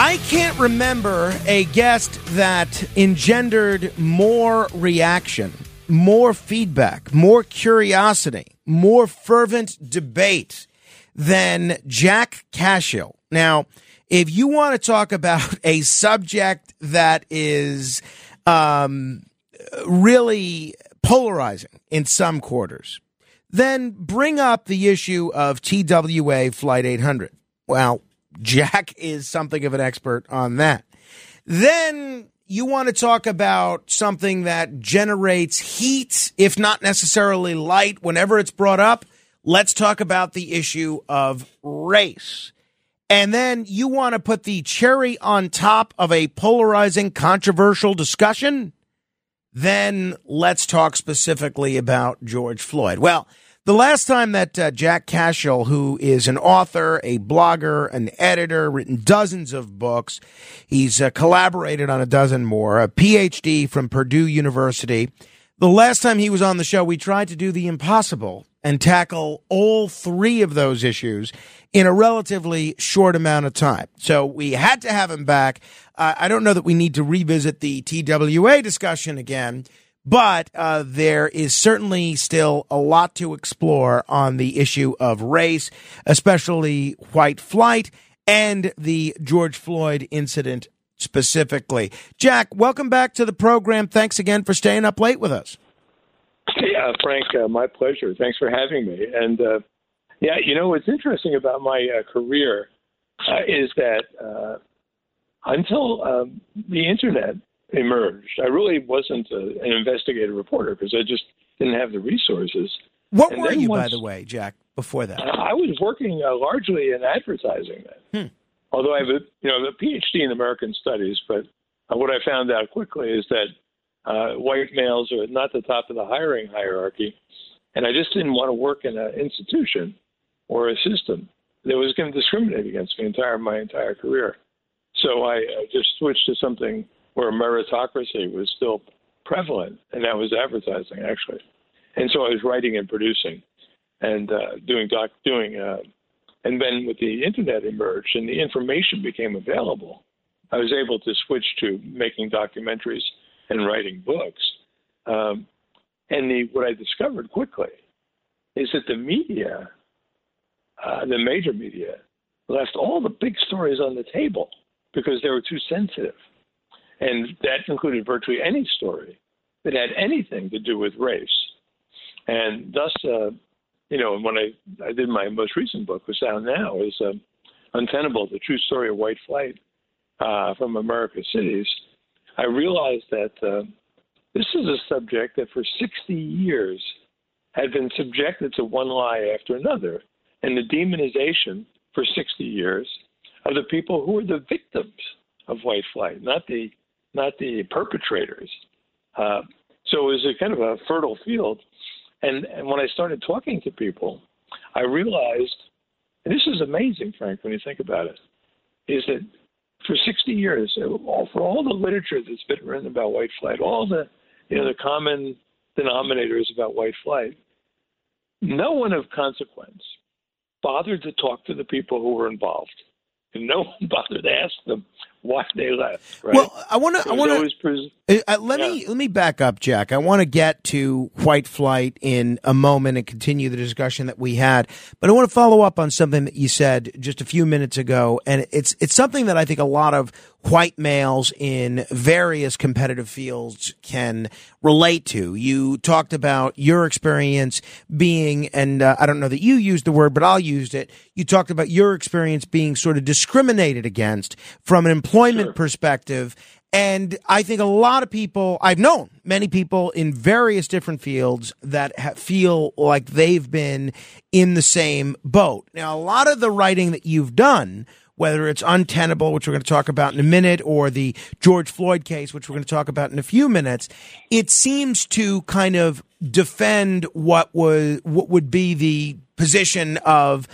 I can't remember a guest that engendered more reaction, more feedback, more curiosity, more fervent debate than Jack Cashill. Now, if you want to talk about a subject that is um, really polarizing in some quarters, then bring up the issue of TWA Flight 800. Well, Jack is something of an expert on that. Then you want to talk about something that generates heat, if not necessarily light, whenever it's brought up. Let's talk about the issue of race. And then you want to put the cherry on top of a polarizing, controversial discussion. Then let's talk specifically about George Floyd. Well, the last time that uh, Jack Cashill, who is an author, a blogger, an editor, written dozens of books, he's uh, collaborated on a dozen more, a PhD from Purdue University. The last time he was on the show, we tried to do the impossible and tackle all three of those issues in a relatively short amount of time. So we had to have him back. Uh, I don't know that we need to revisit the TWA discussion again but uh, there is certainly still a lot to explore on the issue of race, especially white flight and the George Floyd incident specifically. Jack, welcome back to the program. Thanks again for staying up late with us. Yeah, Frank, uh, my pleasure. Thanks for having me. And uh, yeah, you know what's interesting about my uh, career uh, is that uh, until um, the internet emerged. I really wasn't a, an investigative reporter because I just didn't have the resources. What and were you, once, by the way, Jack? Before that, I was working uh, largely in advertising then. Hmm. Although I have a you know a PhD in American Studies, but uh, what I found out quickly is that uh, white males are not the top of the hiring hierarchy, and I just didn't want to work in an institution or a system that was going to discriminate against me entire my entire career. So I uh, just switched to something where meritocracy was still prevalent, and that was advertising actually. And so I was writing and producing, and uh, doing doc doing, uh, and then with the internet emerged and the information became available, I was able to switch to making documentaries and writing books. Um, and the, what I discovered quickly is that the media, uh, the major media, left all the big stories on the table because they were too sensitive. And that included virtually any story that had anything to do with race. And thus, uh, you know, when I, I did my most recent book, was out now, is uh, Untenable, the true story of white flight uh, from America's cities, I realized that uh, this is a subject that for 60 years had been subjected to one lie after another, and the demonization for 60 years of the people who were the victims of white flight, not the not the perpetrators. Uh, so it was a kind of a fertile field. And, and when I started talking to people, I realized, and this is amazing, Frank, when you think about it, is that for 60 years, for all the literature that's been written about white flight, all the you know the common denominators about white flight, no one of consequence bothered to talk to the people who were involved, and no one bothered to ask them why they left. Right? Well, I want to. I want to. Pres- uh, uh, let yeah. me let me back up, Jack. I want to get to white flight in a moment and continue the discussion that we had, but I want to follow up on something that you said just a few minutes ago, and it's it's something that I think a lot of white males in various competitive fields can relate to. You talked about your experience being, and uh, I don't know that you used the word, but I'll use it. You talked about your experience being sort of discriminated against from an employment sure. perspective. And I think a lot of people, I've known many people in various different fields that ha- feel like they've been in the same boat. Now, a lot of the writing that you've done, whether it's untenable, which we're going to talk about in a minute, or the George Floyd case, which we're going to talk about in a few minutes, it seems to kind of defend what was, what would be the position of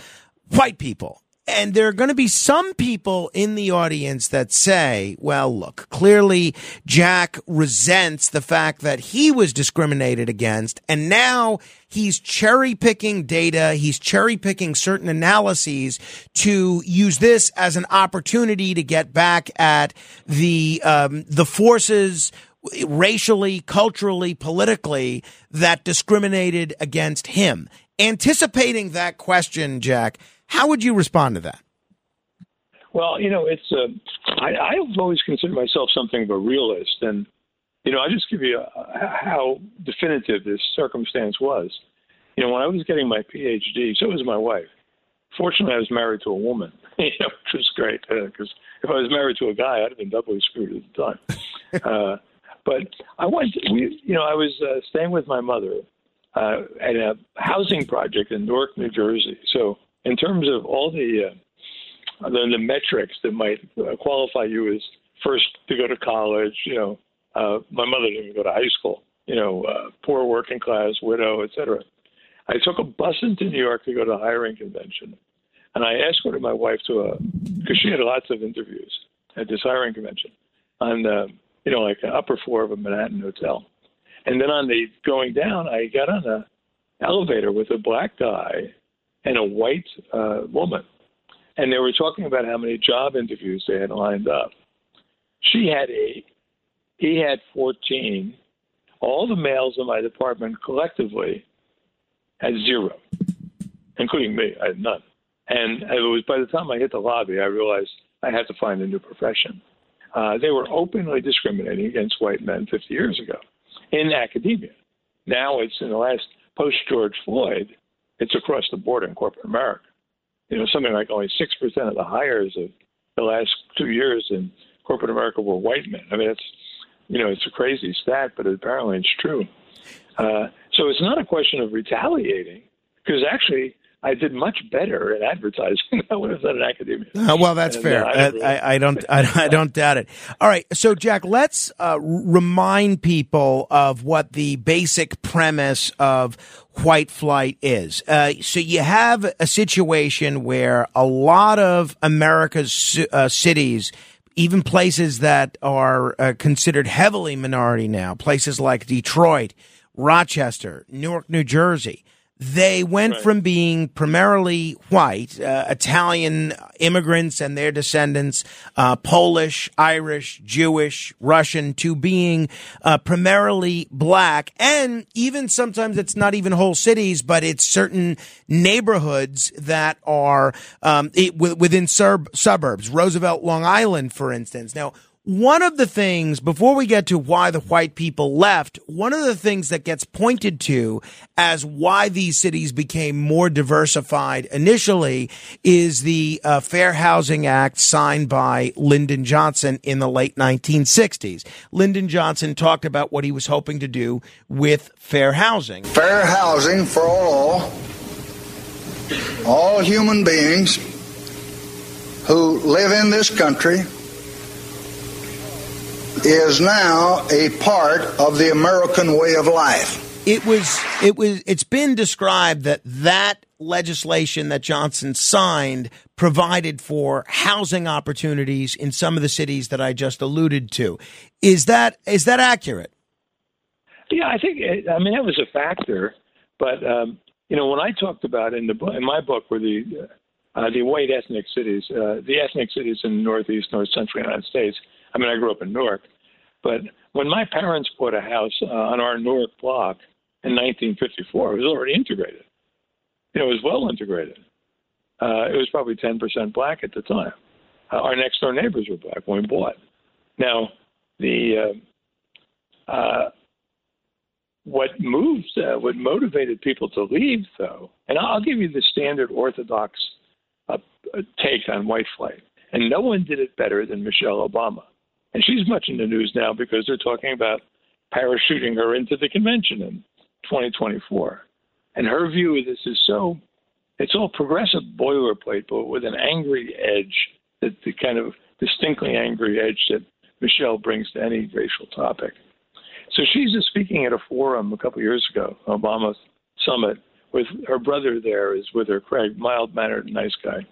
white people And there are going to be some people in the audience that say, well, look, clearly Jack resents the fact that he was discriminated against. And now he's cherry picking data. He's cherry picking certain analyses to use this as an opportunity to get back at the, um, the forces racially, culturally, politically that discriminated against him. Anticipating that question, Jack, how would you respond to that? Well, you know, it's uh, I, I've always considered myself something of a realist, and you know, I'll just give you a, how definitive this circumstance was. You know, when I was getting my PhD, so was my wife. Fortunately, I was married to a woman, you know, which was great because uh, if I was married to a guy, I'd have been doubly screwed at the time. uh, but I went, we, you know, I was uh, staying with my mother uh, at a housing project in Newark, New Jersey. So, in terms of all the uh, the, the metrics that might uh, qualify you as first to go to college, you know, uh, my mother didn't even go to high school. You know, uh, poor working class, widow, etc. I took a bus into New York to go to a hiring convention, and I escorted my wife to a because she had lots of interviews at this hiring convention on the you know like an upper floor of a Manhattan hotel. And then on the going down, I got on a elevator with a black guy and a white uh, woman, and they were talking about how many job interviews they had lined up. She had eight, he had fourteen. All the males in my department collectively had zero, including me. I had none. And it was by the time I hit the lobby, I realized I had to find a new profession. Uh, they were openly discriminating against white men 50 years ago in academia. Now it's in the last post George Floyd, it's across the board in corporate America. You know, something like only six percent of the hires of the last two years in corporate America were white men. I mean, it's you know, it's a crazy stat, but apparently it's true. Uh, so it's not a question of retaliating, because actually I did much better in advertising than I would have done in academia. Uh, well, that's and, fair. Uh, I, I, don't. I, I, don't doubt it. All right. So, Jack, let's uh, remind people of what the basic premise of white flight is. Uh, so, you have a situation where a lot of America's uh, cities even places that are uh, considered heavily minority now, places like Detroit, Rochester, Newark, New Jersey, they went right. from being primarily white, uh, Italian immigrants and their descendants, uh, Polish, Irish, Jewish, Russian, to being uh, primarily black. And even sometimes it's not even whole cities, but it's certain neighborhoods that are um, it, within sub- suburbs. Roosevelt, Long Island, for instance. Now, one of the things, before we get to why the white people left, one of the things that gets pointed to as why these cities became more diversified initially is the uh, Fair Housing Act signed by Lyndon Johnson in the late 1960s. Lyndon Johnson talked about what he was hoping to do with fair housing. Fair housing for all, all human beings who live in this country is now a part of the American way of life. It was it was it's been described that that legislation that Johnson signed provided for housing opportunities in some of the cities that I just alluded to. Is that is that accurate? Yeah, I think I mean that was a factor, but um, you know when I talked about in the in my book were the uh, the white ethnic cities, uh, the ethnic cities in the northeast, north central United States. I mean, I grew up in Newark, but when my parents bought a house uh, on our Newark block in 1954, it was already integrated. You know, it was well integrated. Uh, it was probably 10% black at the time. Uh, our next door neighbors were black when we bought. Now, the uh, uh, what moved, uh, what motivated people to leave, though, and I'll give you the standard orthodox take on white flight, and no one did it better than Michelle Obama. And she's much in the news now because they're talking about parachuting her into the convention in 2024. And her view of this is so, it's all progressive boilerplate, but with an angry edge, that the kind of distinctly angry edge that Michelle brings to any racial topic. So she's just speaking at a forum a couple of years ago, Obama summit, with her brother there is with her, Craig, mild mannered, nice guy,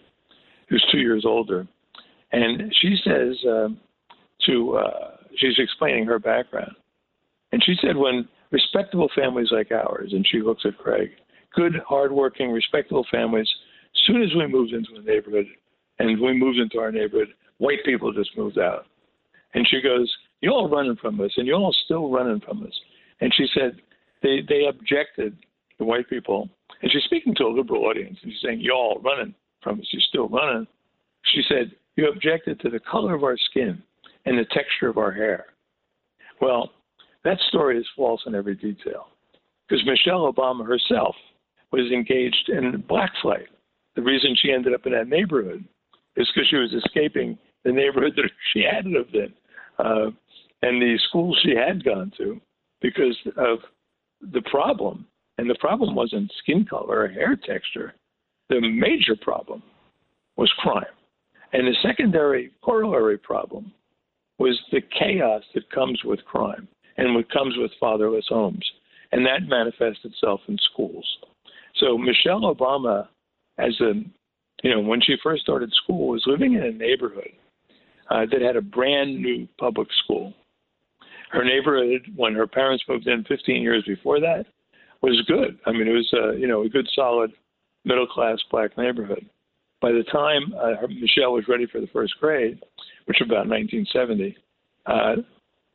who's two years older, and she says um, to uh, she's explaining her background, and she said when respectable families like ours, and she looks at Craig, good, hardworking, respectable families. As soon as we moved into the neighborhood, and we moved into our neighborhood, white people just moved out. And she goes, "You're all running from us, and you're all still running from us." And she said, "They they objected, the white people." And she's speaking to a liberal audience, and she's saying, "You're all running from us. You're still running." She said, "You objected to the color of our skin and the texture of our hair." Well, that story is false in every detail, because Michelle Obama herself was engaged in black flight. The reason she ended up in that neighborhood is because she was escaping the neighborhood that she had lived in uh, and the schools she had gone to because of the problem. And the problem wasn't skin color or hair texture. The major problem was crime. And the secondary corollary problem was the chaos that comes with crime and what comes with fatherless homes. And that manifests itself in schools. So Michelle Obama, as a you know, when she first started school, was living in a neighborhood uh, that had a brand new public school. Her neighborhood, when her parents moved in 15 years before that, was good. I mean, it was a, you know a good, solid, middle class black neighborhood. By the time uh, Michelle was ready for the first grade, which was about 1970, uh,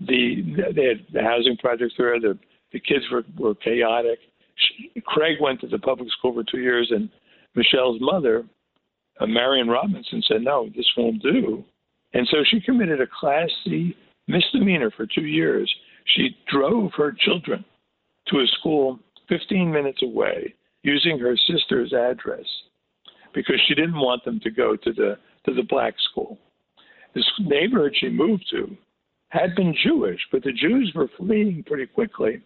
the they had the housing projects there. The the kids were were chaotic. She, Craig went to the public school for two years, and Michelle's mother uh, Marion Robinson said, no, this won't do. And so she committed a Class C misdemeanor for two years. She drove her children to a school 15 minutes away using her sister's address because she didn't want them to go to the to the black school. This neighborhood she moved to had been Jewish, but the Jews were fleeing pretty quickly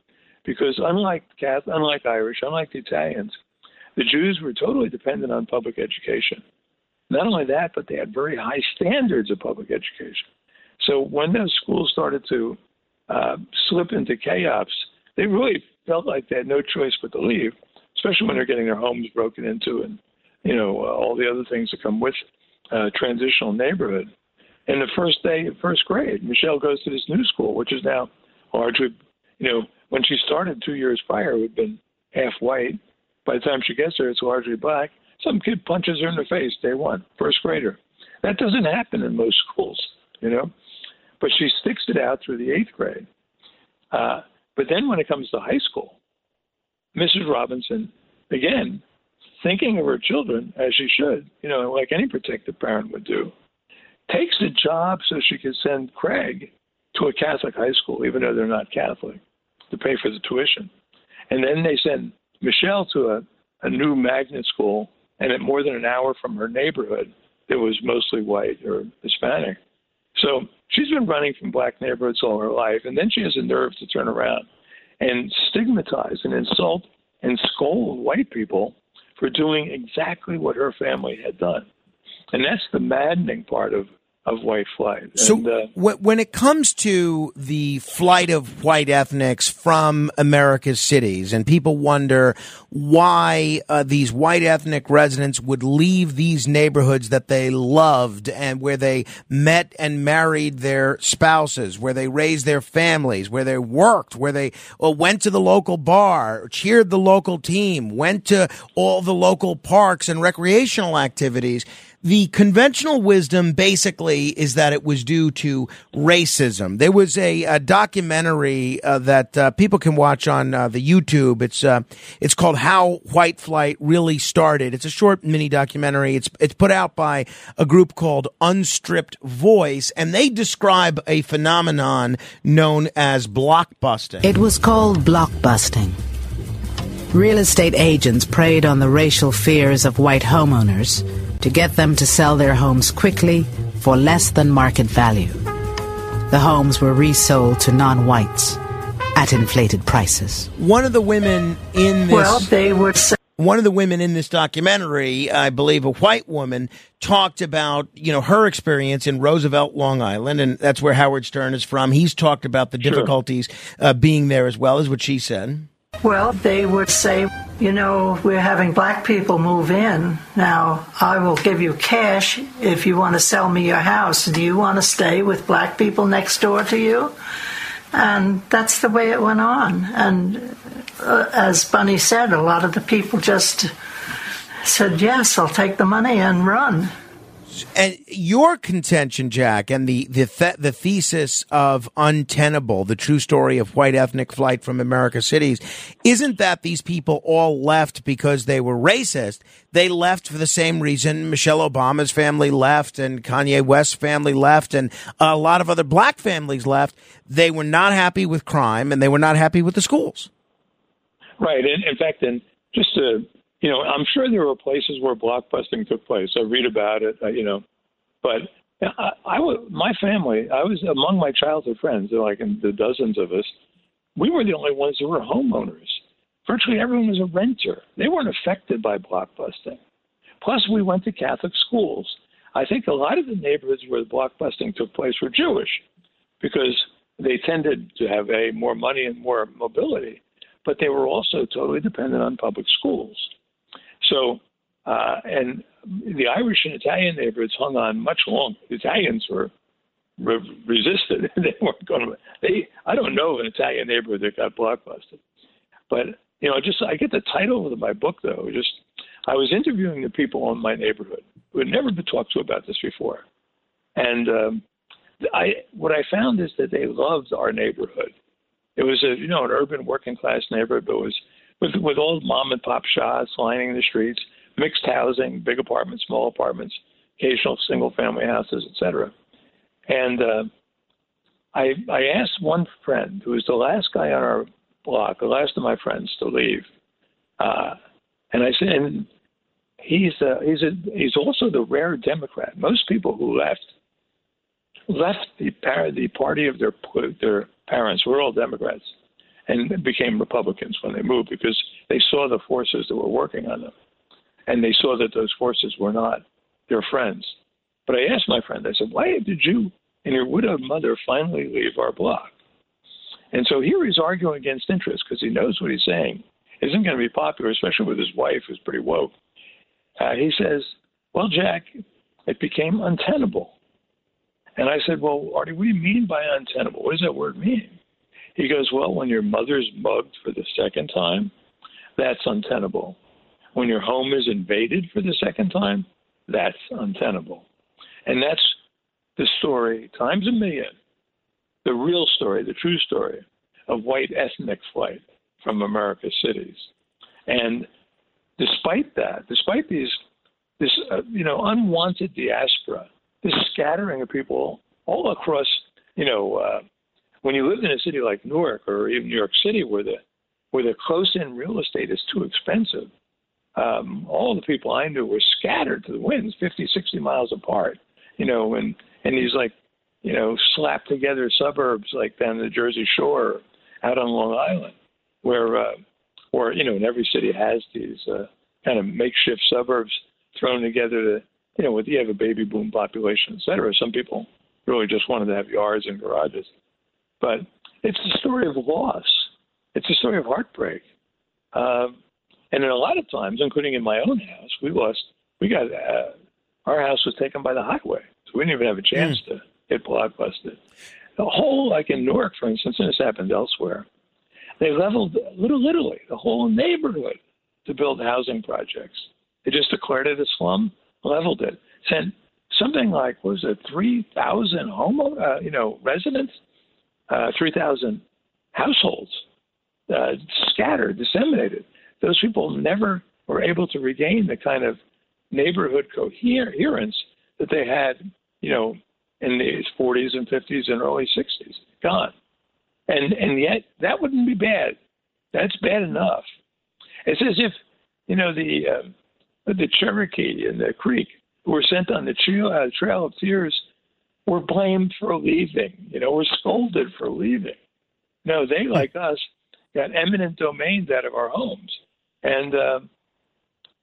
because unlike Catholic, unlike Irish, unlike the Italians, the Jews were totally dependent on public education. Not only that, but they had very high standards of public education. So when those schools started to uh, slip into chaos, they really felt like they had no choice but to leave, especially when they're getting their homes broken into and you know all the other things that come with uh, transitional neighborhood. And the first day of first grade, Michelle goes to this new school, which is now largely, you know, when she started two years prior, it had been half white. By the time she gets there, it's largely black. Some kid punches her in the face day one, first grader. That doesn't happen in most schools, you know. But she sticks it out through the eighth grade. Uh, but then when it comes to high school, Mrs. Robinson, again, thinking of her children as she should, you know, like any protective parent would do, takes a job so she can send Craig to a Catholic high school, even though they're not Catholic, to pay for the tuition. And then they send Michelle to a, a new magnet school and at more than an hour from her neighborhood that was mostly white or Hispanic. So she's been running from black neighborhoods all her life, and then she has the nerve to turn around and stigmatize and insult and scold white people for doing exactly what her family had done. And that's the maddening part of of white flight. So and, uh, when it comes to the flight of white ethnics from America's cities, and people wonder why uh, these white ethnic residents would leave these neighborhoods that they loved and where they met and married their spouses, where they raised their families, where they worked, where they well, went to the local bar, cheered the local team, went to all the local parks and recreational activities the conventional wisdom basically is that it was due to racism. There was a, a documentary uh, that uh, people can watch on uh, the YouTube. It's uh, it's called How White Flight Really Started. It's a short mini documentary. It's it's put out by a group called Unstripped Voice, and they describe a phenomenon known as blockbusting. It was called blockbusting. Real estate agents preyed on the racial fears of white homeowners to get them to sell their homes quickly for less than market value. The homes were resold to non whites at inflated prices. One of the women in this. Well, they were. one of the women in this documentary, I believe a white woman, talked about, you know, her experience in Roosevelt, Long Island, and that's where Howard Stern is from. He's talked about the difficulties uh, being there as well, is what she said. Well, they would say, you know, we're having black people move in. Now, I will give you cash if you want to sell me your house. Do you want to stay with black people next door to you? And that's the way it went on. And uh, as Bunny said, a lot of the people just said, yes, I'll take the money and run and your contention, Jack, and the the th- the thesis of untenable, the true story of white ethnic flight from America cities, isn't that these people all left because they were racist. They left for the same reason Michelle Obama's family left, and Kanye West's family left, and a lot of other black families left. They were not happy with crime, and they were not happy with the schools. Right, and in fact, and just to you know, I'm sure there were places where blockbusting took place. I read about it, uh, you know, but I, I was my family. I was among my childhood friends, like in the dozens of us. We were the only ones who were homeowners. Virtually everyone was a renter. They weren't affected by blockbusting. Plus, we went to Catholic schools. I think a lot of the neighborhoods where the blockbusting took place were Jewish because they tended to have a more money and more mobility, but they were also totally dependent on public schools. So, uh, and the Irish and Italian neighborhoods hung on much longer. The Italians were re- resisted. they weren't going to. They. I don't know of an Italian neighborhood that got blockbusted, but you know, just I get the title of my book though. Just I was interviewing the people in my neighborhood who had never been talked to about this before, and um, I what I found is that they loved our neighborhood. It was a you know an urban working class neighborhood, but it was with with old mom and pop shops lining the streets, mixed housing, big apartments, small apartments, occasional single family houses, etc. And uh, I I asked one friend who was the last guy on our block, the last of my friends to leave, uh, and I said, and he's uh, he's a, he's also the rare Democrat. Most people who left left the par- the party of their their parents were all Democrats and became Republicans when they moved because they saw the forces that were working on them. And they saw that those forces were not their friends. But I asked my friend, I said, why did you and your widowed mother finally leave our block? And so here he's arguing against interest because he knows what he's saying isn't going to be popular, especially with his wife, who's pretty woke. Uh, he says, Well, Jack, it became untenable. And I said, Well, Artie, what do you mean by untenable? What does that word mean? He goes, Well, when your mother's mugged for the second time, that's untenable. When your home is invaded for the second time, that's untenable. And that's the story, times a million, the real story, the true story of white ethnic flight from America's cities. And despite that, despite these, this uh, you know unwanted diaspora, this scattering of people all across you know uh, when you live in a city like Newark or even New York City, where the where the close-in real estate is too expensive, um, all the people I knew were scattered to the winds, 50, 60 miles apart. You know, and and these like you know slapped together suburbs like down the Jersey Shore, out on Long Island, where uh, or you know, and every city has these uh, kind of makeshift suburbs thrown together to you know, with you have a baby boom population, et cetera. Some people really just wanted to have yards and garages. But it's a story of loss. It's a story of heartbreak. Um, and in a lot of times, including in my own house, we lost. We got uh, our house was taken by the highway, so we didn't even have a chance mm. to get blockbusted. The whole, like in Newark, for instance, and this happened elsewhere, they leveled little, literally the whole neighborhood to build housing projects. They just declared it a slum, leveled it, sent something like what was it, three thousand home, uh, you know, residents uh, 3,000 households uh, scattered, disseminated. Those people never were able to regain the kind of neighborhood coherence that they had, you know, in the 40s and 50s and early 60s. Gone. And and yet that wouldn't be bad. That's bad enough. It's as if, you know, the uh, the Cherokee and the Creek were sent on the trail, uh, trail of tears were blamed for leaving. You know, we're scolded for leaving. No, they like us got eminent domains out of our homes, and uh,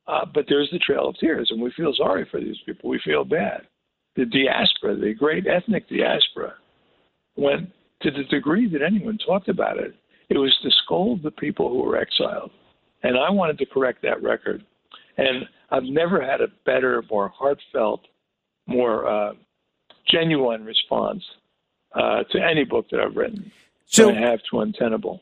uh, but there's the Trail of Tears, and we feel sorry for these people. We feel bad. The diaspora, the great ethnic diaspora, went to the degree that anyone talked about it. It was to scold the people who were exiled, And I wanted to correct that record. And I've never had a better, more heartfelt, more uh, genuine response uh, to any book that I've written So- I have to Untenable.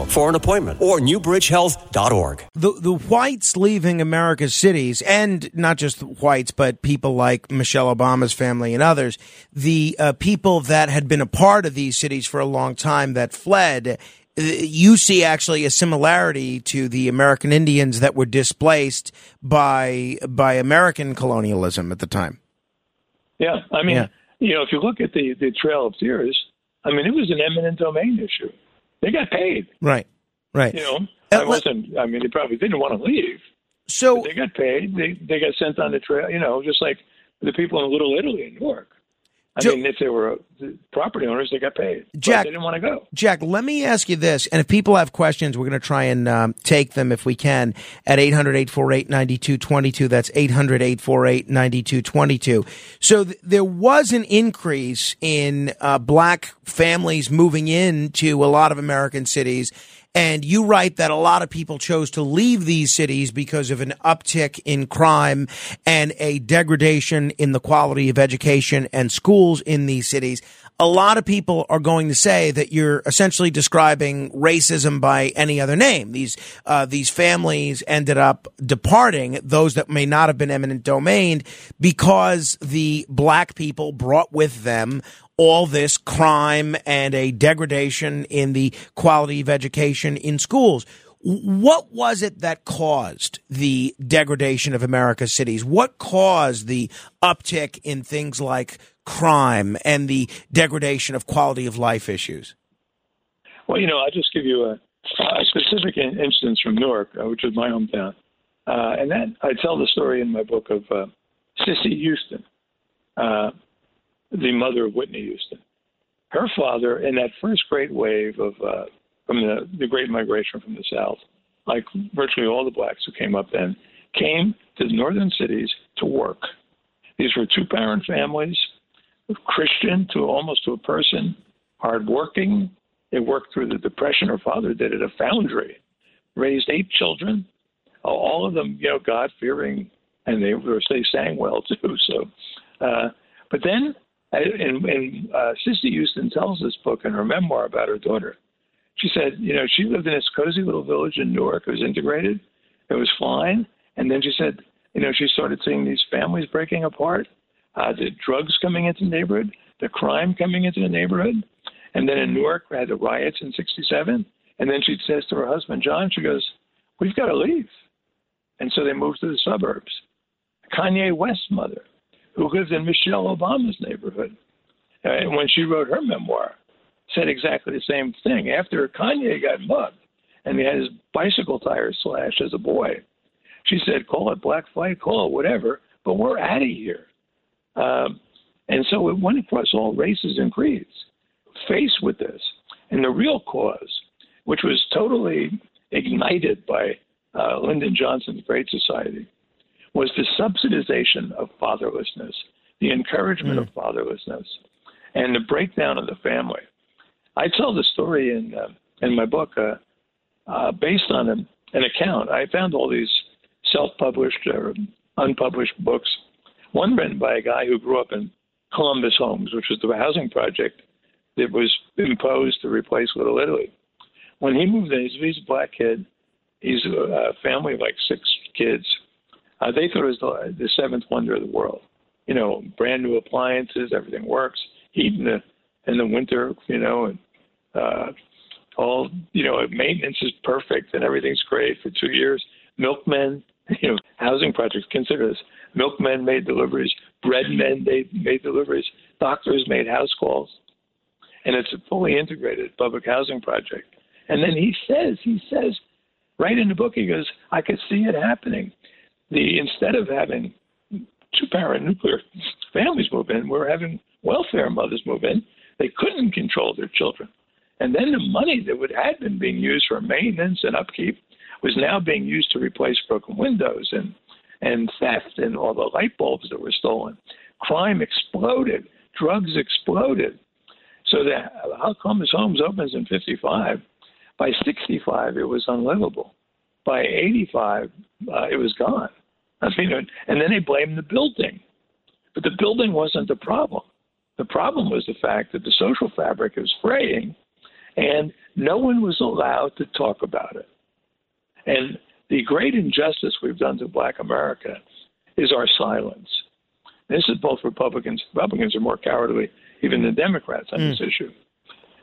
for an appointment or newbridgehealth.org. the the whites leaving America's cities, and not just whites, but people like Michelle Obama's family and others, the uh, people that had been a part of these cities for a long time that fled. uh, You see actually a similarity to the American Indians that were displaced by by American colonialism at the time. Yeah, I mean, Yeah. you know, if you look at the the Trail of Tears, I mean, it was an eminent domain issue. They got paid. Right, right. You know, Uh, I wasn't. I mean, they probably didn't want to leave. So They got paid. They they got sent on the trail. You know, just like the people in Little Italy in Newark. I mean, if they were uh, property owners, they got paid. Jack- they didn't want to go. Jack, let me ask you this. And if people have questions, we're going to try and um, take them if we can at 800 848 9222. That's 800 848 9222. So th- there was an increase in uh, black families moving into a lot of American cities. And you write that a lot of people chose to leave these cities because of an uptick in crime and a degradation in the quality of education and schools in these cities. A lot of people are going to say that you're essentially describing racism by any other name. These uh, these families ended up departing those that may not have been eminent domain because the black people brought with them all this crime and a degradation in the quality of education in schools. What was it that caused the degradation of America's cities? What caused the uptick in things like crime and the degradation of quality of life issues? Well, you know, I'll just give you a, a specific instance from Newark, uh, which is my hometown. Uh, and that I tell the story in my book of uh, Cissy Houston, uh, the mother of Whitney Houston. Her father, in that first great wave of uh, from the, the Great Migration from the South, like virtually all the blacks who came up then, came to the northern cities to work. These were two-parent families, Christian to almost to a person, hardworking. They worked through the Depression. Her father did at a foundry, raised eight children, all of them, you know, God-fearing, and they were they sang well too. So, uh, but then, and, and uh, Cissy Houston tells this book in her memoir about her daughter. She said, you know, she lived in this cozy little village in Newark. It was integrated. It was fine. And then she said, you know, she started seeing these families breaking apart, uh, the drugs coming into the neighborhood, the crime coming into the neighborhood. And then in Newark, we had the riots in 67. And then she says to her husband, John, she goes, we've got to leave. And so they moved to the suburbs. Kanye West's mother, who lived in Michelle Obama's neighborhood, uh, when she wrote her memoir, said exactly the same thing. After Kanye got mugged and he had his bicycle tires slashed as a boy, she said, call it black flight, call it whatever, but we're out of here. Um, and so it went across all races and creeds, faced with this. And the real cause, which was totally ignited by uh, Lyndon Johnson's Great Society, was the subsidization of fatherlessness, the encouragement of fatherlessness, and the breakdown of the family. I tell the story in uh, in my book uh, uh, based on an, an account. I found all these self-published or unpublished books. One written by a guy who grew up in Columbus Homes, which was the housing project that was imposed to replace Little Italy. when he moved in, he's, he's a black kid. He's a, a family of like six kids. Uh, they thought it was the, the seventh wonder of the world. You know, brand new appliances, everything works. Heat in the in the winter, you know, and uh, all you know, maintenance is perfect and everything's great for two years. Milkmen, you know, housing projects. Consider this: milkmen made deliveries, bread men they made deliveries, doctors made house calls, and it's a fully integrated public housing project. And then he says, he says, right in the book, he goes, I could see it happening. The instead of having two parent nuclear families move in, we're having welfare mothers move in. They couldn't control their children. And then the money that would had been being used for maintenance and upkeep was now being used to replace broken windows and and theft and all the light bulbs that were stolen. Crime exploded, drugs exploded. So that his homes opens in 55? By 65, it was unlivable. By 85, uh, it was gone. I mean, and then they blamed the building, but the building wasn't the problem. The problem was the fact that the social fabric is fraying, and no one was allowed to talk about it. And the great injustice we've done to Black America is our silence. This is both Republicans. Republicans are more cowardly even than Democrats on mm. this issue.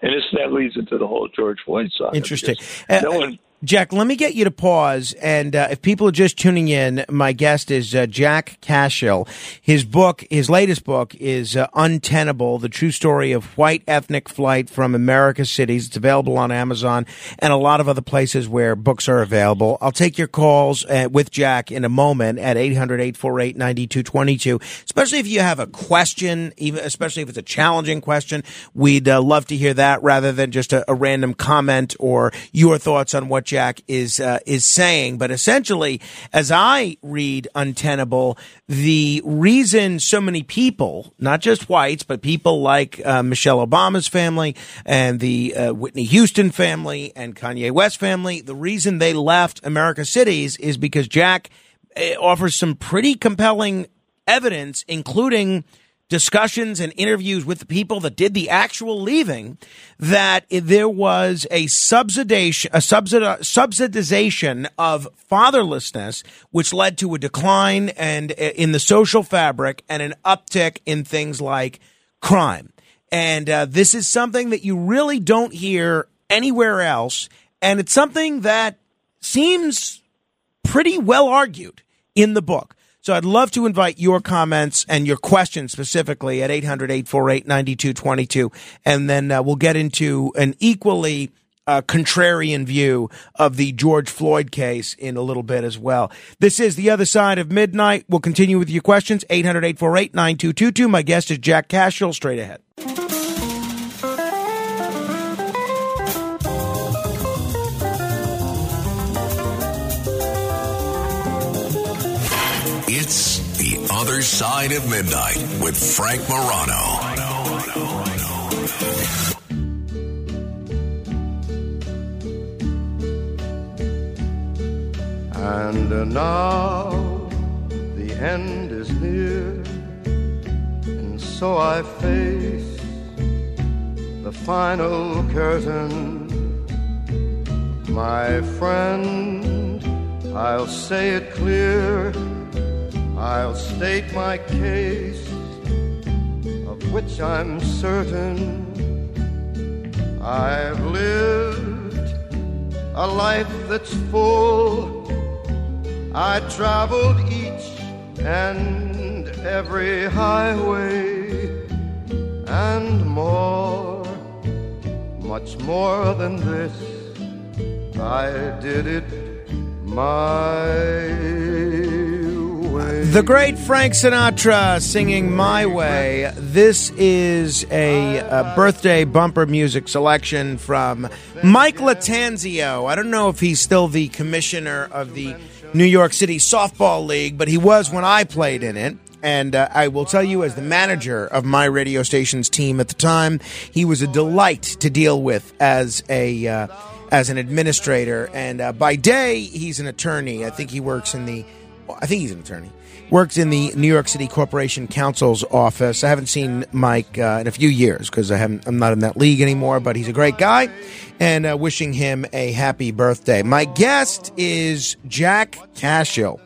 And this that leads into the whole George Floyd saga. Interesting. Uh, no one Jack, let me get you to pause. And uh, if people are just tuning in, my guest is uh, Jack Cashill. His book, his latest book, is uh, Untenable: The True Story of White Ethnic Flight from America's Cities. It's available on Amazon and a lot of other places where books are available. I'll take your calls uh, with Jack in a moment at 800-848-9222, especially if you have a question, even especially if it's a challenging question. We'd uh, love to hear that rather than just a, a random comment or your thoughts on what Jack is uh, is saying. But essentially, as I read Untenable, the reason so many people, not just whites, but people like uh, Michelle Obama's family and the uh, Whitney Houston family and Kanye West family, the reason they left America cities is because Jack uh, offers some pretty compelling evidence, including discussions and interviews with the people that did the actual leaving that there was a subsidization, a subsidization of fatherlessness, which led to a decline and uh, in the social fabric and an uptick in things like crime. And uh, this is something that you really don't hear anywhere else. And it's something that seems pretty well argued in the book. So I'd love to invite your comments and your questions specifically at 800 848 9222. And then uh, we'll get into an equally uh, contrarian view of the George Floyd case in a little bit as well. This is The Other Side of Midnight. We'll continue with your questions. 800 848 9222. My guest is Jack Cashill. Straight ahead. Other Side of Midnight with Frank Morano. And uh, now the end is near, and so I face the final curtain. My friend, I'll say it clear I'll state my case, of which I'm certain. I've lived a life that's full. I traveled each and every highway and more, much more than this. I did it my the great Frank Sinatra singing My Way. This is a, a, birthday bumper music selection from Mike Latanzio. I don't know if he's still the commissioner of the New York City Softball League, but he was when I played in it. And uh, I will tell you, as the manager of my radio station's team at the time, he was a delight to deal with as a. Uh, as an administrator, and uh, by day he's an attorney. I think he works in the I think he's an attorney. works in the New York City Corporation Counsel's office. I haven't seen Mike uh, in a few years because I haven't. I'm not in that league anymore. But he's a great guy, and uh, wishing him a happy birthday. My guest is Jack Cashill.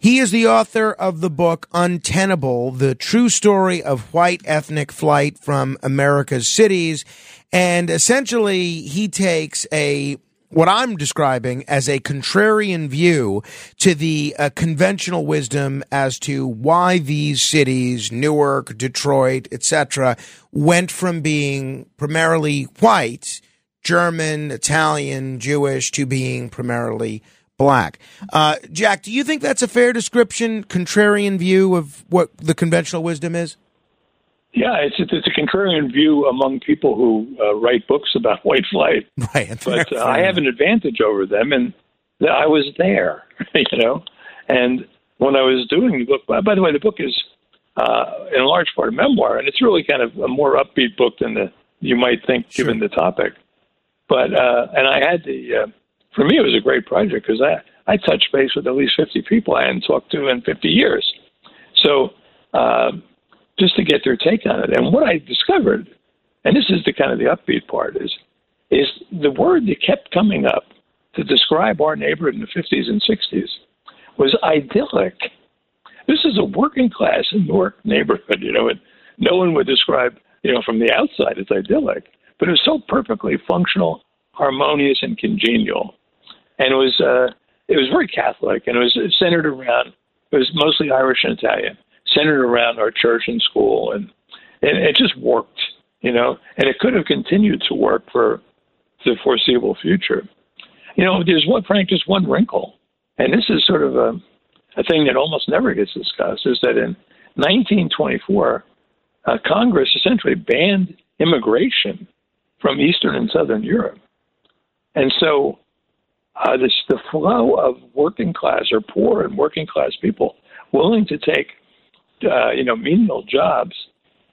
He is the author of the book Untenable, the true story of white ethnic flight from America's cities. And essentially, he takes a what I'm describing as a contrarian view to the uh, conventional wisdom as to why these cities, Newark, Detroit, etc., went from being primarily white, German, Italian, Jewish, to being primarily black. Uh, Jack, do you think that's a fair description, contrarian view of what the conventional wisdom is? Yeah, it's it's a contrarian view among people who uh, write books about white flight. Right, but uh, I have an advantage over them, and I was there, you know. And when I was doing the book, by the way, the book is uh, in large part a memoir, and it's really kind of a more upbeat book than the you might think, sure. given the topic. But uh, and I had the uh, for me it was a great project because I I touched base with at least fifty people I hadn't talked to in fifty years. So. Uh, just to get their take on it. And what I discovered, and this is the kind of the upbeat part, is is the word that kept coming up to describe our neighborhood in the 50s and 60s was idyllic. This is a working class Newark neighborhood, you know, and no one would describe, you know, from the outside it's idyllic, but it was so perfectly functional, harmonious, and congenial, and it was uh, it was very Catholic, and it was centered around it was mostly Irish and Italian, centered around our church and school, and and it just worked, you know, and it could have continued to work for the foreseeable future. You know, there's one, Frank, just one wrinkle, and this is sort of a, a thing that almost never gets discussed, is that in 1924, uh, Congress essentially banned immigration from Eastern and Southern Europe. And so uh, this, the flow of working class or poor and working class people willing to take uh, you know, menial jobs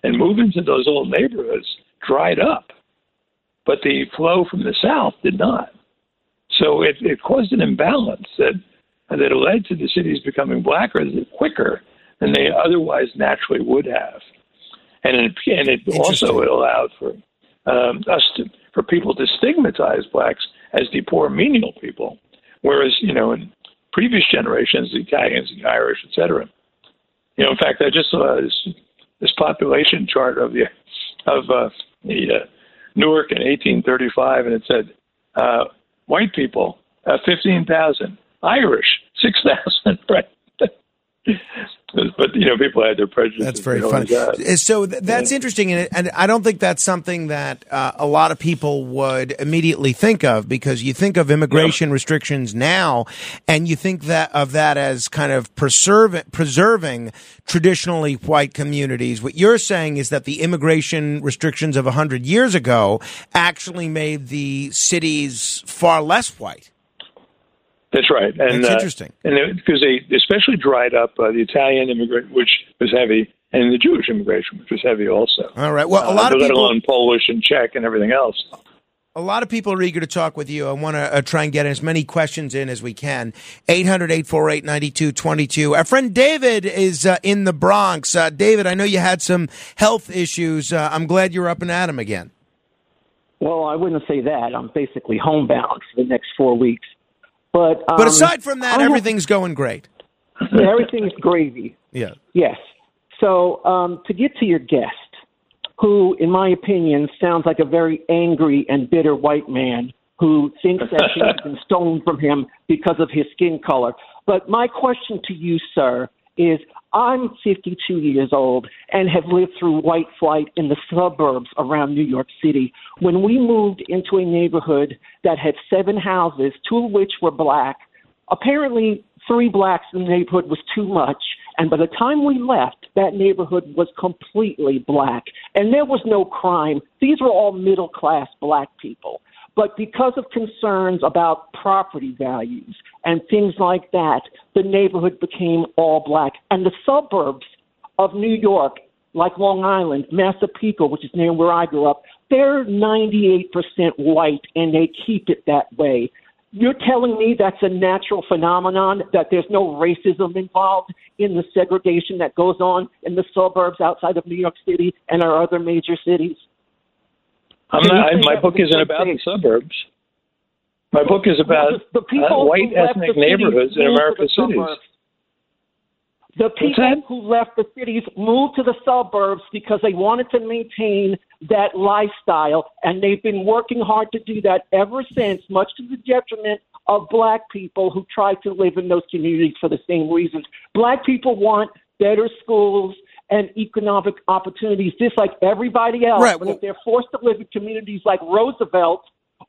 and move into those old neighborhoods dried up. But the flow from the south did not. So it, it caused an imbalance that that led to the cities becoming blacker quicker than they otherwise naturally would have. And it, and it also it allowed for um, us to, for people to stigmatize blacks as the poor menial people, whereas you know in previous generations, the Italians, the Irish, etc., you know, in fact, I just saw this, this population chart of the of uh, the uh, Newark in 1835, and it said uh, white people uh, 15,000, Irish 6,000, right? But you know, people had their prejudices. That's very funny. So th- that's yeah. interesting, and, and, I don't think that's something that uh, a lot of people would immediately think of because you think of immigration yeah. restrictions now, and you think that of that as kind of preserve, preserving traditionally white communities. What you're saying is that the immigration restrictions of hundred years ago actually made the cities far less white. That's right, and That's uh, interesting. And because they especially dried up uh, the Italian immigrant, which was heavy, and the Jewish immigration, which was heavy also. All right. Well, a lot uh, of people, let alone Polish and Czech and everything else. A lot of people are eager to talk with you. I want to uh, try and get as many questions in as we can. 800 848 9222. Our friend David is uh, in the Bronx. Uh, David, I know you had some health issues. Uh, I'm glad you're up and at 'em again. Well, I wouldn't say that. I'm basically homebound for the next four weeks. But um, but aside from that, everything's going great. Yeah, everything's gravy. Yeah. Yes. So um, to get to your guest, who, in my opinion, sounds like a very angry and bitter white man who thinks that things have been stolen from him because of his skin color. But my question to you, sir, is I'm 52 years old and have lived through white flight in the suburbs around New York City. When we moved into a neighborhood that had seven houses, two of which were black, apparently three blacks in the neighborhood was too much. And by the time we left, that neighborhood was completely black. And there was no crime. These were all middle class black people. But because of concerns about property values and things like that, the neighborhood became all black. And the suburbs of New York, like Long Island, Massapequa, which is near where I grew up, they're 98% white and they keep it that way. You're telling me that's a natural phenomenon, that there's no racism involved in the segregation that goes on in the suburbs outside of New York City and our other major cities? I'm not, I, my book isn't about the suburbs. My book is about the, people uh, white ethnic neighborhoods in American cities. suburbs. The people who left the cities moved to the suburbs because they wanted to maintain that lifestyle, and they've been working hard to do that ever since, much to the detriment of black people who try to live in those communities for the same reasons. Black people want better schools and economic opportunities just like everybody else. Right, But if they're forced to live in communities like Roosevelt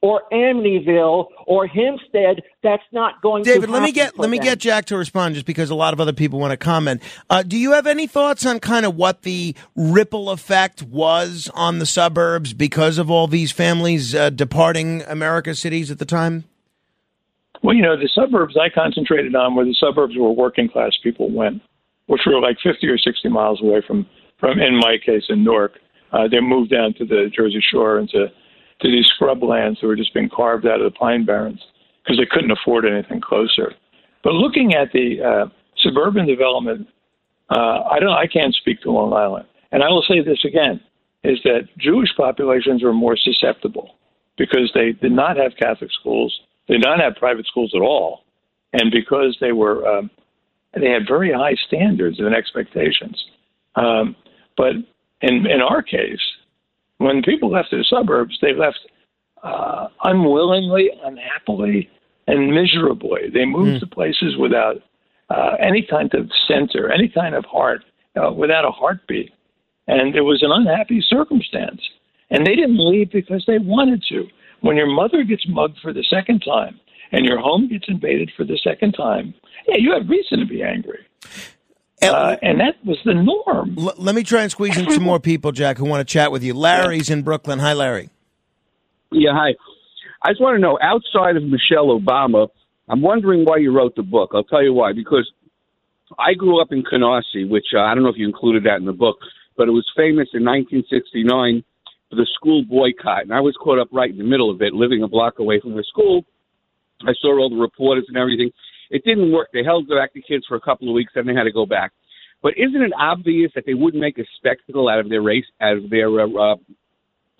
or Amityville or Hempstead, that's not going to David, let me get for let me them. get Jack to respond, just because a lot of other people want to comment. Uh, do you have any thoughts on kind of what the ripple effect was on the suburbs because of all these families uh, departing America's cities at the time? Well, you know, the suburbs I concentrated on were the suburbs where working class people went, which were like 50 or 60 miles away from, from in my case, in Newark. Uh, they moved down to the Jersey Shore and to, to these scrub lands that were just being carved out of the pine barrens because they couldn't afford anything closer. But looking at the uh, suburban development, uh, I don't, I can't speak to Long Island, and I will say this again: is that Jewish populations were more susceptible because they did not have Catholic schools, they did not have private schools at all, and because they were um, they had very high standards and expectations. Um, but in in our case, when people left their suburbs, they left uh, unwillingly, unhappily, and miserably. They moved to places without uh, any kind of center, any kind of heart, uh, without a heartbeat. And it was an unhappy circumstance. And they didn't leave because they wanted to. When your mother gets mugged for the second time and your home gets invaded for the second time, yeah, you have reason to be angry. Uh, and that was the norm. L- let me try and squeeze in some more people, Jack, who want to chat with you. Larry's in Brooklyn. Hi, Larry. Yeah, hi. I just want to know, outside of Michelle Obama, I'm wondering why you wrote the book. I'll tell you why. Because I grew up in Canarsie, which uh, I don't know if you included that in the book, but it was famous in 1969 for the school boycott. And I was caught up right in the middle of it, living a block away from the school. I saw all the reporters and everything. It didn't work. They held back the kids for a couple of weeks, then they had to go back. But isn't it obvious that they wouldn't make a spectacle out of their race, out of their uh, uh,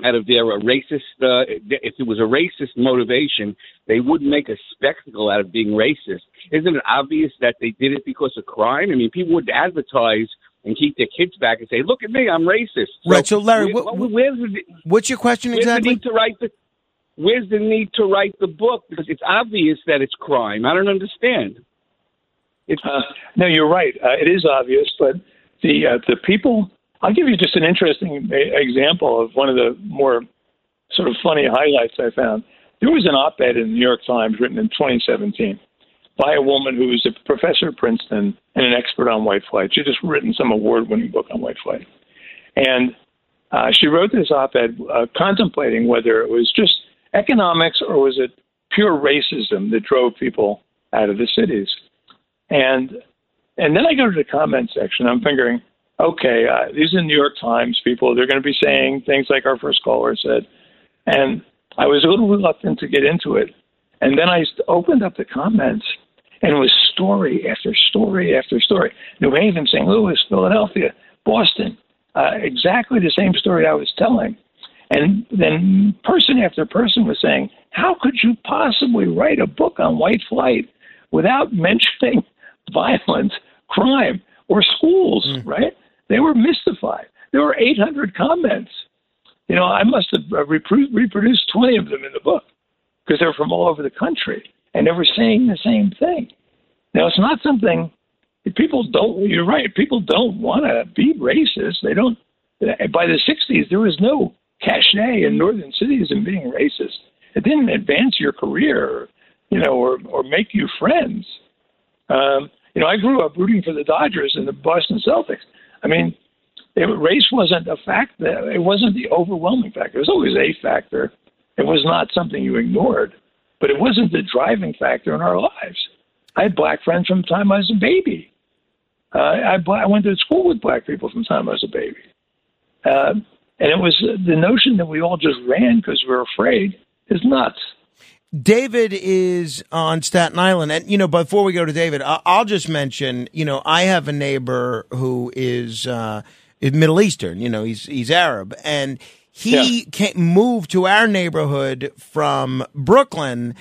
out of their uh, racist, uh, if it was a racist motivation, they wouldn't make a spectacle out of being racist. Isn't it obvious that they did it because of crime? I mean, people would advertise and keep their kids back and say, "Look at me, I'm racist." Right, so, Larry, where- what- where's the, What's your question exactly? the need to write the Where's the need to write the book? Because it's obvious that it's crime. I don't understand. Uh, no, you're right. Uh, it is obvious, but the uh, the people. I'll give you just an interesting example of one of the more sort of funny highlights I found. There was an op-ed in the New York Times written in 2017 by a woman who was a professor at Princeton and an expert on white flight. She just written some award-winning book on white flight, and uh, she wrote this op-ed uh, contemplating whether it was just economics or was it pure racism that drove people out of the cities. And and then I go to the comment section. I'm figuring, okay, uh, these are New York Times people. They're going to be saying things like our first caller said. And I was a little reluctant to get into it. And then I opened up the comments, and it was story after story after story. New Haven, St. Louis, Philadelphia, Boston, uh, exactly the same story I was telling. And then person after person was saying, How could you possibly write a book on white flight without mentioning violence, crime, or schools, right? They were mystified. There were 800 comments. You know, I must have uh, repro- reproduced 20 of them in the book because they're from all over the country and they were saying the same thing. Now, it's not something people don't, you're right, people don't want to be racist. They don't, by the 60s, there was no cachet in northern cities and being racist. It didn't advance your career, you know, or, or make you friends. Um, you know, I grew up rooting for the Dodgers and the Boston Celtics. I mean, it, race wasn't a factor. It wasn't the overwhelming factor. It was always a factor. It was not something you ignored, but it wasn't the driving factor in our lives. I had black friends from the time I was a baby. Uh, I, I went to school with black people from the time I was a baby. Uh, and it was the notion that we all just ran because we were afraid is nuts. David is on Staten Island, and you know, before we go to David, I'll just mention, you know, I have a neighbor who is uh, is Middle Eastern. You know, he's he's Arab, and he came, moved to our neighborhood from Brooklyn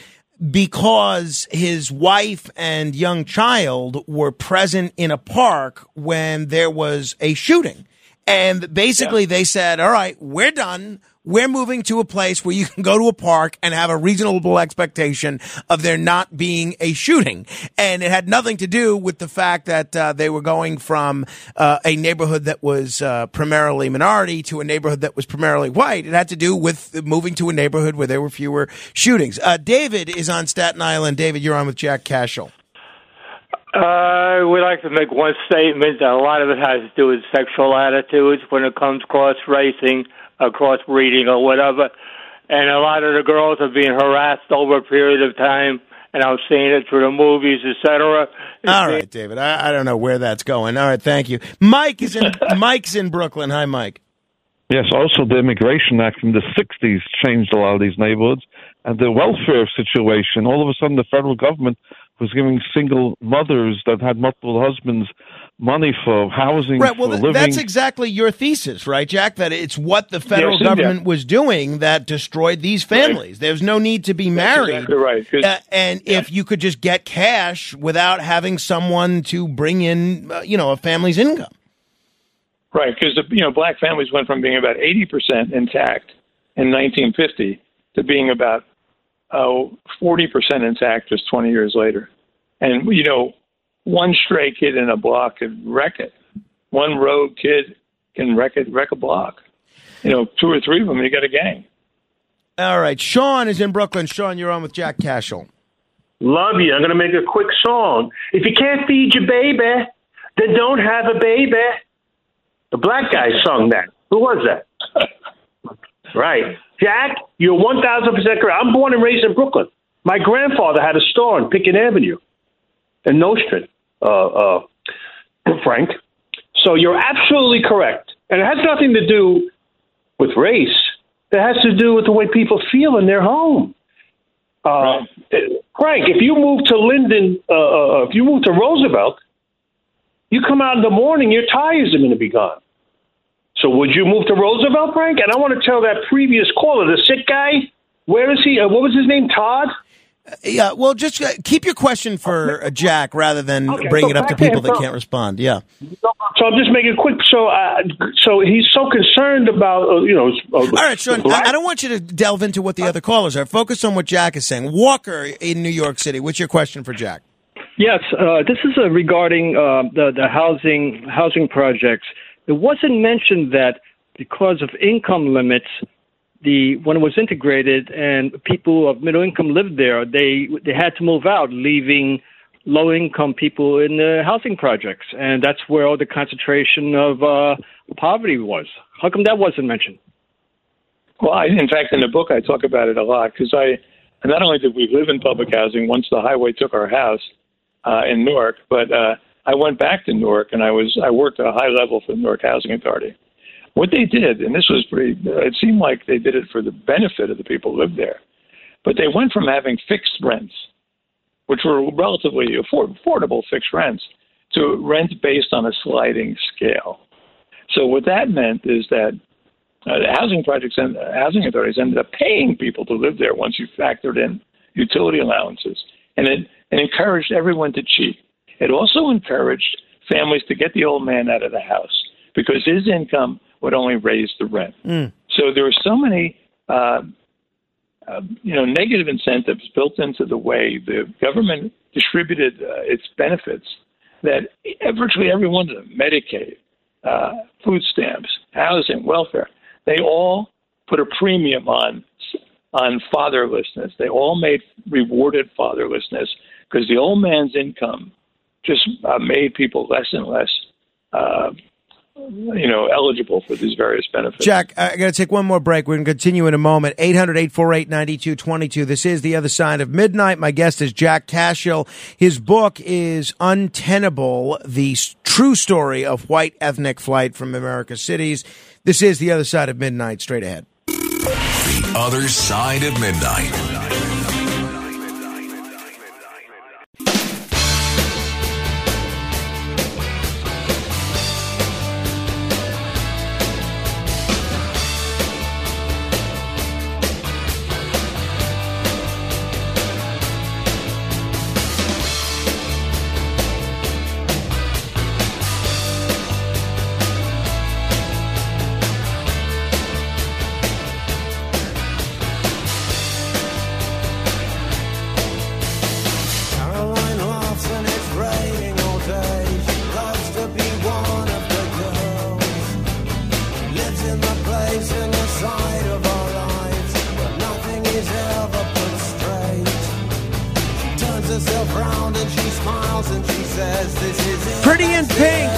because his wife and young child were present in a park when there was a shooting. And basically they said, all right, we're done. We're moving to a place where you can go to a park and have a reasonable expectation of there not being a shooting. And it had nothing to do with the fact that uh, they were going from uh, a neighborhood that was uh, primarily minority to a neighborhood that was primarily white. It had to do with moving to a neighborhood where there were fewer shootings. Uh, David is on Staten Island. David, you're on with Jack Cashill. I would like to make one statement that a lot of it has to do with sexual attitudes when it comes cross racing, uh, cross breeding, or whatever. And a lot of the girls are being harassed over a period of time, and I'm seeing it through the movies, etc. All right, David. I, I don't know where that's going. All right, thank you. Mike is in Mike's in Brooklyn. Hi, Mike. Yes, also the Immigration Act from the 60s changed a lot of these neighborhoods. And the welfare situation, all of a sudden the federal government was giving single mothers that had multiple husbands money for housing, Right. Well, for th- living. that's exactly your thesis, right, Jack? That it's what the federal Yes, yeah. government was doing that destroyed these families. There's no need to be married. exactly right. Uh, and if you could just get cash without having someone to bring in, uh, you know, a family's income. Right, because you know black families went from being about eighty percent intact in 1950 to being about Oh, forty percent intact just 20 years later. And you know, one stray kid in a block could wreck it. One rogue kid can wreck it, wreck a block. You know, two or three of them, you got a gang. All right. Sean is in Brooklyn. Sean, you're on with Jack Cashill. Love you. I'm going to make a quick song. If you can't feed your baby, then don't have a baby. The black guy sung that. Who was that? right. Jack, you're 1,000% correct. I'm born and raised in Brooklyn. My grandfather had a store on Pickett Avenue in Nostrand, uh, uh, Frank. So you're absolutely correct. And it has nothing to do with race. It has to do with the way people feel in their home. Uh, Frank, if you move to Linden, uh, uh, if you move to Roosevelt, you come out in the morning, your tires are going to be gone. So would you move to Roosevelt, Frank? And I want to tell that previous caller, the sick guy, where is he? Uh, what was his name? Todd? Yeah, well, just uh, keep your question for uh, Jack rather than Okay, bring so it up to people that can't respond. Yeah. So I'm just making it quick. So, uh, so he's so concerned about, uh, you know. Uh, All right, Sean, I, I don't want you to delve into what the other callers are. Focus on what Jack is saying. Walker in New York City, what's your question for Jack? Yes, uh, this is uh, regarding uh, the the housing housing projects. It wasn't mentioned that because of income limits, the when it was integrated and people of middle income lived there, they they had to move out, leaving low income people in the housing projects, and that's where all the concentration of uh, poverty was. How come that wasn't mentioned? Well, I, in fact, in the book, I talk about it a lot because I not only did we live in public housing once the highway took our house uh, in Newark, but uh, I went back to Newark and I was I worked at a high level for the Newark Housing Authority. What they did, and this was pretty, it seemed like they did it for the benefit of the people who lived there, but they went from having fixed rents, which were relatively afford, affordable fixed rents, to rent based on a sliding scale. So what that meant is that uh, housing projects and uh, housing authorities ended up paying people to live there once you factored in utility allowances, and it, it encouraged everyone to cheat. It also encouraged families to get the old man out of the house because his income would only raise the rent. So there were so many, uh, uh, you know, negative incentives built into the way the government distributed uh, its benefits that virtually every one of them, Medicaid, uh, food stamps, housing, welfare, they all put a premium on on fatherlessness. They all made rewarded fatherlessness because the old man's income just uh, made people less and less, uh, you know, eligible for these various benefits. Jack, I got to take one more break. We're going to continue in a moment. 800 848 9222. This is The Other Side of Midnight. My guest is Jack Cashill. His book is Untenable The True Story of White Ethnic Flight from America's Cities. This is The Other Side of Midnight. Straight ahead. The other side of midnight.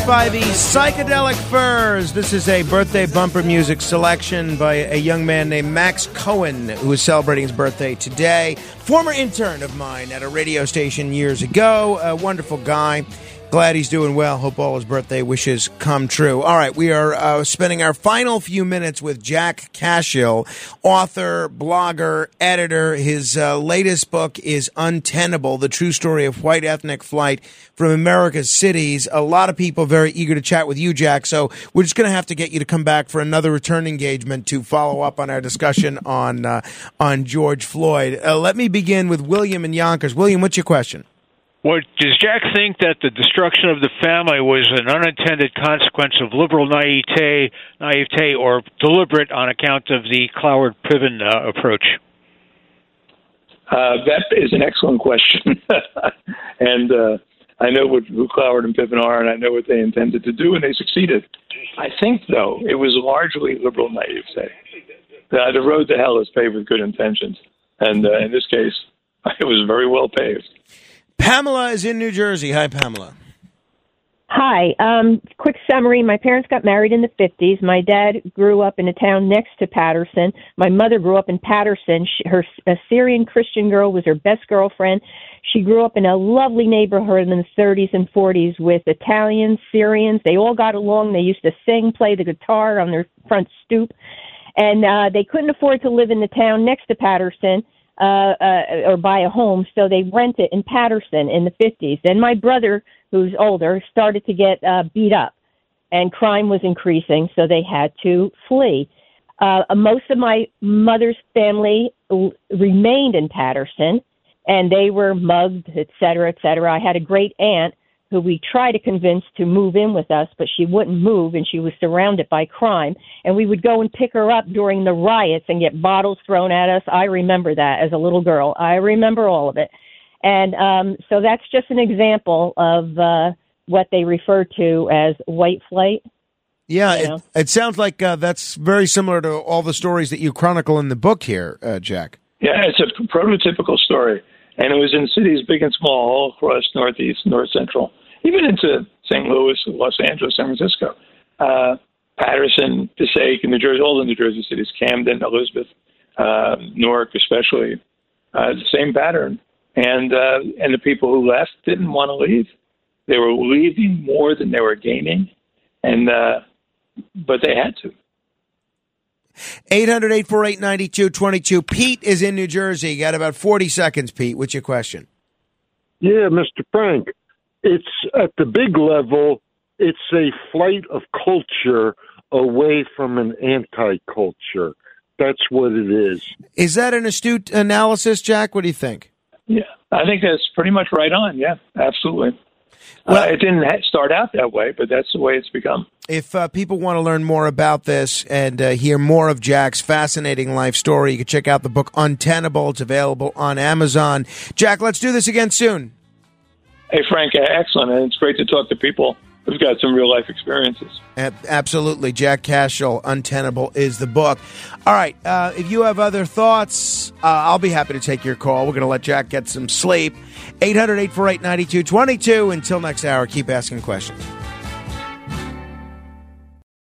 By the Psychedelic Furs. This is a birthday bumper music selection by a young man named Max Cohen, who is celebrating his birthday today. Former intern of mine at a radio station years ago. A wonderful guy. Glad he's doing well. Hope all his birthday wishes come true. All right, we are uh, spending our final few minutes with Jack Cashill, author, blogger, editor. His uh, latest book is Untenable: The True Story of White Ethnic Flight from America's Cities. A lot of people very eager to chat with you, Jack. So we're just going to have to get you to come back for another return engagement to follow up on our discussion on uh, on George Floyd. Uh, let me begin with William and Yonkers. William, what's your question? What does Jack think that the destruction of the family was an unintended consequence of liberal naivete, naivete, or deliberate on account of the Cloward Piven uh, approach? Uh, that is an excellent question, and uh, I know what who Cloward and Piven are, and I know what they intended to do, and they succeeded. I think, though, it was largely liberal naivete. The, the road to hell is paved with good intentions, and uh, in this case, it was very well paved. Pamela is in New Jersey. Hi, Pamela. Hi. Um, quick summary. My parents got married in the 50s. My dad grew up in a town next to Paterson. My mother grew up in Paterson. She, her a Syrian Christian girl was her best girlfriend. She grew up in a lovely neighborhood in the 30s and 40s with Italians, Syrians. They all got along. They used to sing, play the guitar on their front stoop. And uh, they couldn't afford to live in the town next to Paterson uh, uh, or buy a home, so they rented it in Paterson in the 50s. Then my brother, who's older, started to get uh, beat up, and crime was increasing, so they had to flee. Uh, most of my mother's family l- remained in Paterson, and they were mugged, et cetera, et cetera. I had a great aunt who we tried to convince to move in with us, but she wouldn't move and she was surrounded by crime. And we would go and pick her up during the riots and get bottles thrown at us. I remember that as a little girl. I remember all of it. And um, so that's just an example of uh, what they refer to as white flight. Yeah, You it, it sounds like uh, that's very similar to all the stories that you chronicle in the book here, uh, Jack. Yeah, it's a prototypical story, and it was in cities big and small, all across Northeast, North Central, even into St. Louis, Los Angeles, San Francisco, uh, Paterson, Passaic, New Jersey, all the New Jersey cities, Camden, Elizabeth, uh, Newark, especially, uh, the same pattern. And uh, and the people who left didn't want to leave; they were leaving more than they were gaining, and uh, but they had to. 800 848 9222. Pete is in New Jersey. You got about 40 seconds, Pete. What's your question? Yeah, Mr. Frank. It's at the big level, it's a flight of culture away from an anti culture. That's what it is. Is that an astute analysis, Jack? What do you think? Yeah, I think that's pretty much right on. Yeah, absolutely. Uh, it didn't start out that way, but that's the way it's become. If uh, people want to learn more about this and uh, hear more of Jack's fascinating life story, you can check out the book Untenable. It's available on Amazon. Jack, let's do this again soon. Hey, Frank, uh, excellent, and it's great to talk to people who've got some real life experiences. Absolutely. Jack Cashill, Untenable is the book. All right. Uh, if you have other thoughts, uh, I'll be happy to take your call. We're going to let Jack get some sleep. 800 848 9222. Until next hour, keep asking questions.